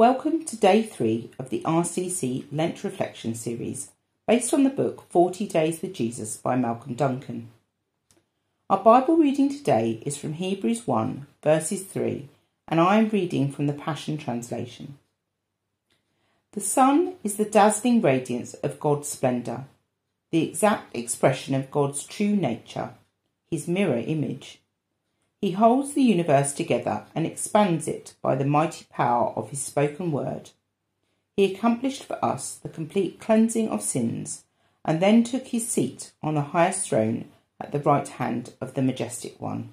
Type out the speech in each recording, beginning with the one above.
Welcome to day three of the RCC Lent Reflection series based on the book 40 Days with Jesus by Malcolm Duncan. Our Bible reading today is from Hebrews 1, verses 3, and I am reading from the Passion Translation. The Son is the dazzling radiance of God's splendour, the exact expression of God's true nature, his mirror image. He holds the universe together and expands it by the mighty power of his spoken word. He accomplished for us the complete cleansing of sins and then took his seat on the highest throne at the right hand of the majestic one.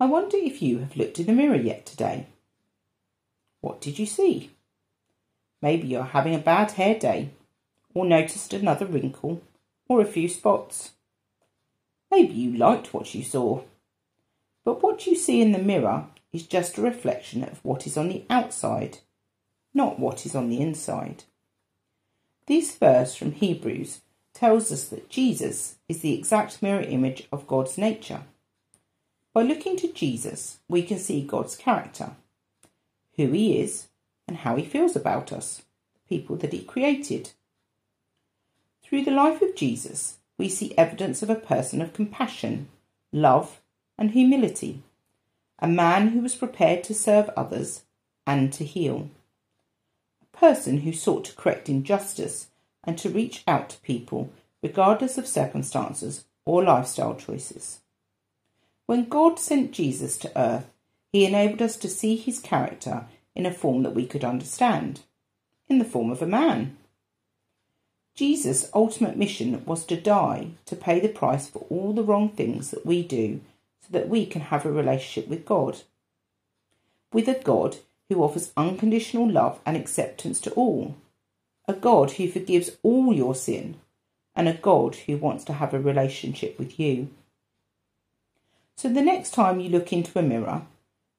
I wonder if you have looked in the mirror yet today. What did you see? Maybe you're having a bad hair day, or noticed another wrinkle, or a few spots. Maybe you liked what you saw. But what you see in the mirror is just a reflection of what is on the outside, not what is on the inside. This verse from Hebrews tells us that Jesus is the exact mirror image of God's nature. By looking to Jesus, we can see God's character, who he is, and how he feels about us, the people that he created. Through the life of Jesus, we see evidence of a person of compassion, love, and humility, a man who was prepared to serve others and to heal, a person who sought to correct injustice and to reach out to people regardless of circumstances or lifestyle choices. When God sent Jesus to earth, he enabled us to see his character in a form that we could understand, in the form of a man. Jesus' ultimate mission was to die to pay the price for all the wrong things that we do so that we can have a relationship with God. With a God who offers unconditional love and acceptance to all. A God who forgives all your sin. And a God who wants to have a relationship with you. So the next time you look into a mirror,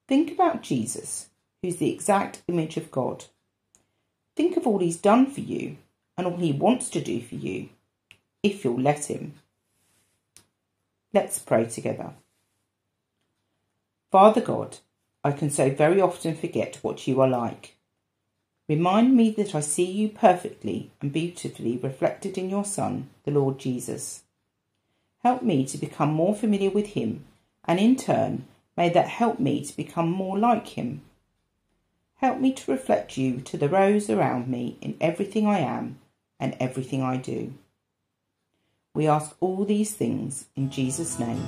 think about Jesus, who's the exact image of God. Think of all he's done for you and all he wants to do for you, if you'll let him. Let's pray together. Father God, I can so very often forget what you are like. Remind me that I see you perfectly and beautifully reflected in your Son, the Lord Jesus. Help me to become more familiar with him, and in turn, may that help me to become more like him. Help me to reflect you to the rows around me in everything I am and everything I do. We ask all these things in Jesus' name.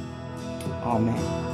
Amen.